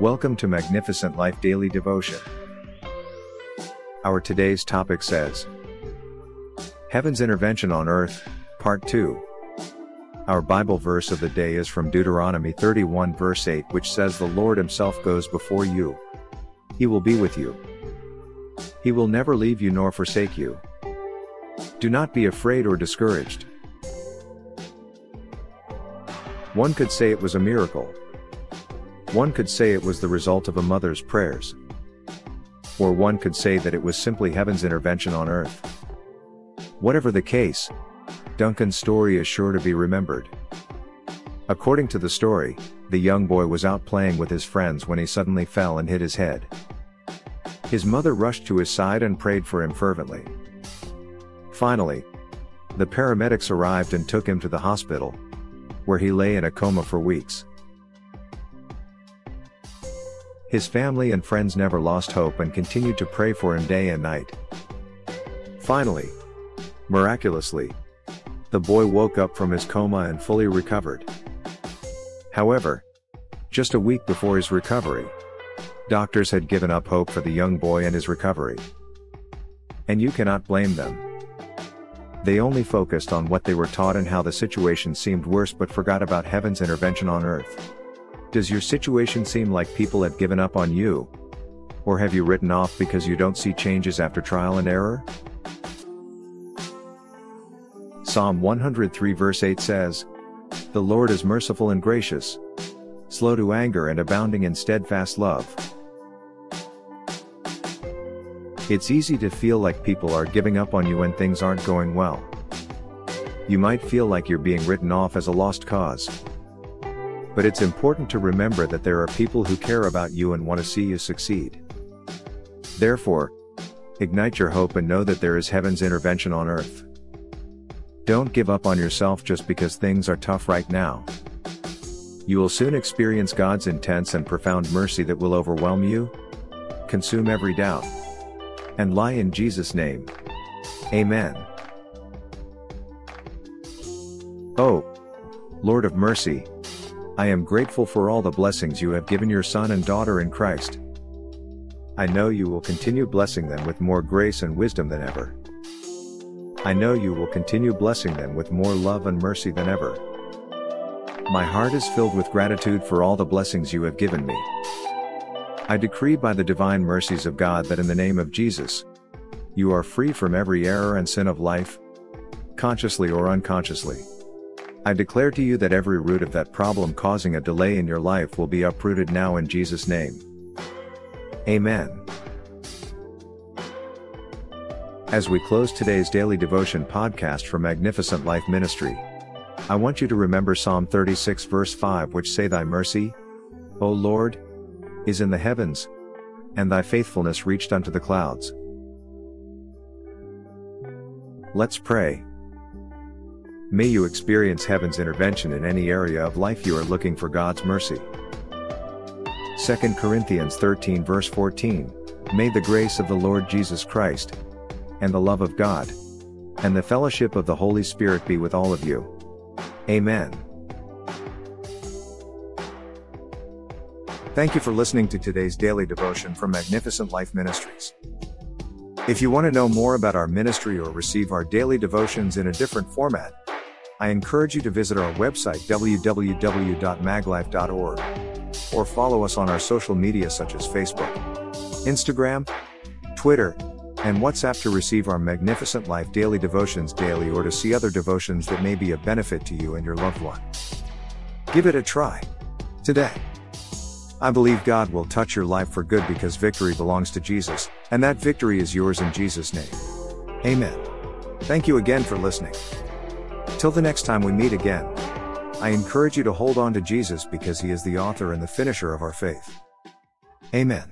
Welcome to Magnificent Life Daily Devotion. Our today's topic says Heaven's Intervention on Earth, Part 2. Our Bible verse of the day is from Deuteronomy 31 verse 8 which says the Lord himself goes before you. He will be with you. He will never leave you nor forsake you. Do not be afraid or discouraged. One could say it was a miracle. One could say it was the result of a mother's prayers. Or one could say that it was simply heaven's intervention on earth. Whatever the case, Duncan's story is sure to be remembered. According to the story, the young boy was out playing with his friends when he suddenly fell and hit his head. His mother rushed to his side and prayed for him fervently. Finally, the paramedics arrived and took him to the hospital, where he lay in a coma for weeks. His family and friends never lost hope and continued to pray for him day and night. Finally, miraculously, the boy woke up from his coma and fully recovered. However, just a week before his recovery, doctors had given up hope for the young boy and his recovery. And you cannot blame them. They only focused on what they were taught and how the situation seemed worse but forgot about heaven's intervention on earth. Does your situation seem like people have given up on you? Or have you written off because you don't see changes after trial and error? Psalm 103 verse 8 says, The Lord is merciful and gracious, slow to anger and abounding in steadfast love. It's easy to feel like people are giving up on you when things aren't going well. You might feel like you're being written off as a lost cause. But it's important to remember that there are people who care about you and want to see you succeed. Therefore, ignite your hope and know that there is heaven's intervention on earth. Don't give up on yourself just because things are tough right now. You will soon experience God's intense and profound mercy that will overwhelm you, consume every doubt, and lie in Jesus' name. Amen. Oh, Lord of mercy, I am grateful for all the blessings you have given your son and daughter in Christ. I know you will continue blessing them with more grace and wisdom than ever. I know you will continue blessing them with more love and mercy than ever. My heart is filled with gratitude for all the blessings you have given me. I decree by the divine mercies of God that in the name of Jesus, you are free from every error and sin of life, consciously or unconsciously. I declare to you that every root of that problem causing a delay in your life will be uprooted now in Jesus' name. Amen. As we close today's daily devotion podcast for Magnificent Life Ministry, I want you to remember Psalm 36 verse 5 which say thy mercy, O Lord, is in the heavens, and thy faithfulness reached unto the clouds. Let's pray. May you experience heaven's intervention in any area of life you are looking for God's mercy. 2 Corinthians 13 verse 14, May the grace of the Lord Jesus Christ, and the love of God, and the fellowship of the Holy Spirit be with all of you. Amen. Thank you for listening to today's daily devotion from Magnificent Life Ministries. If you want to know more about our ministry or receive our daily devotions in a different format, I encourage you to visit our website www.maglife.org or follow us on our social media such as Facebook, Instagram, Twitter, and WhatsApp to receive our Magnificent Life daily devotions daily or to see other devotions that may be a benefit to you and your loved one. Give it a try today. I believe God will touch your life for good because victory belongs to Jesus, and that victory is yours in Jesus' name. Amen. Thank you again for listening. Till the next time we meet again, I encourage you to hold on to Jesus because he is the author and the finisher of our faith. Amen.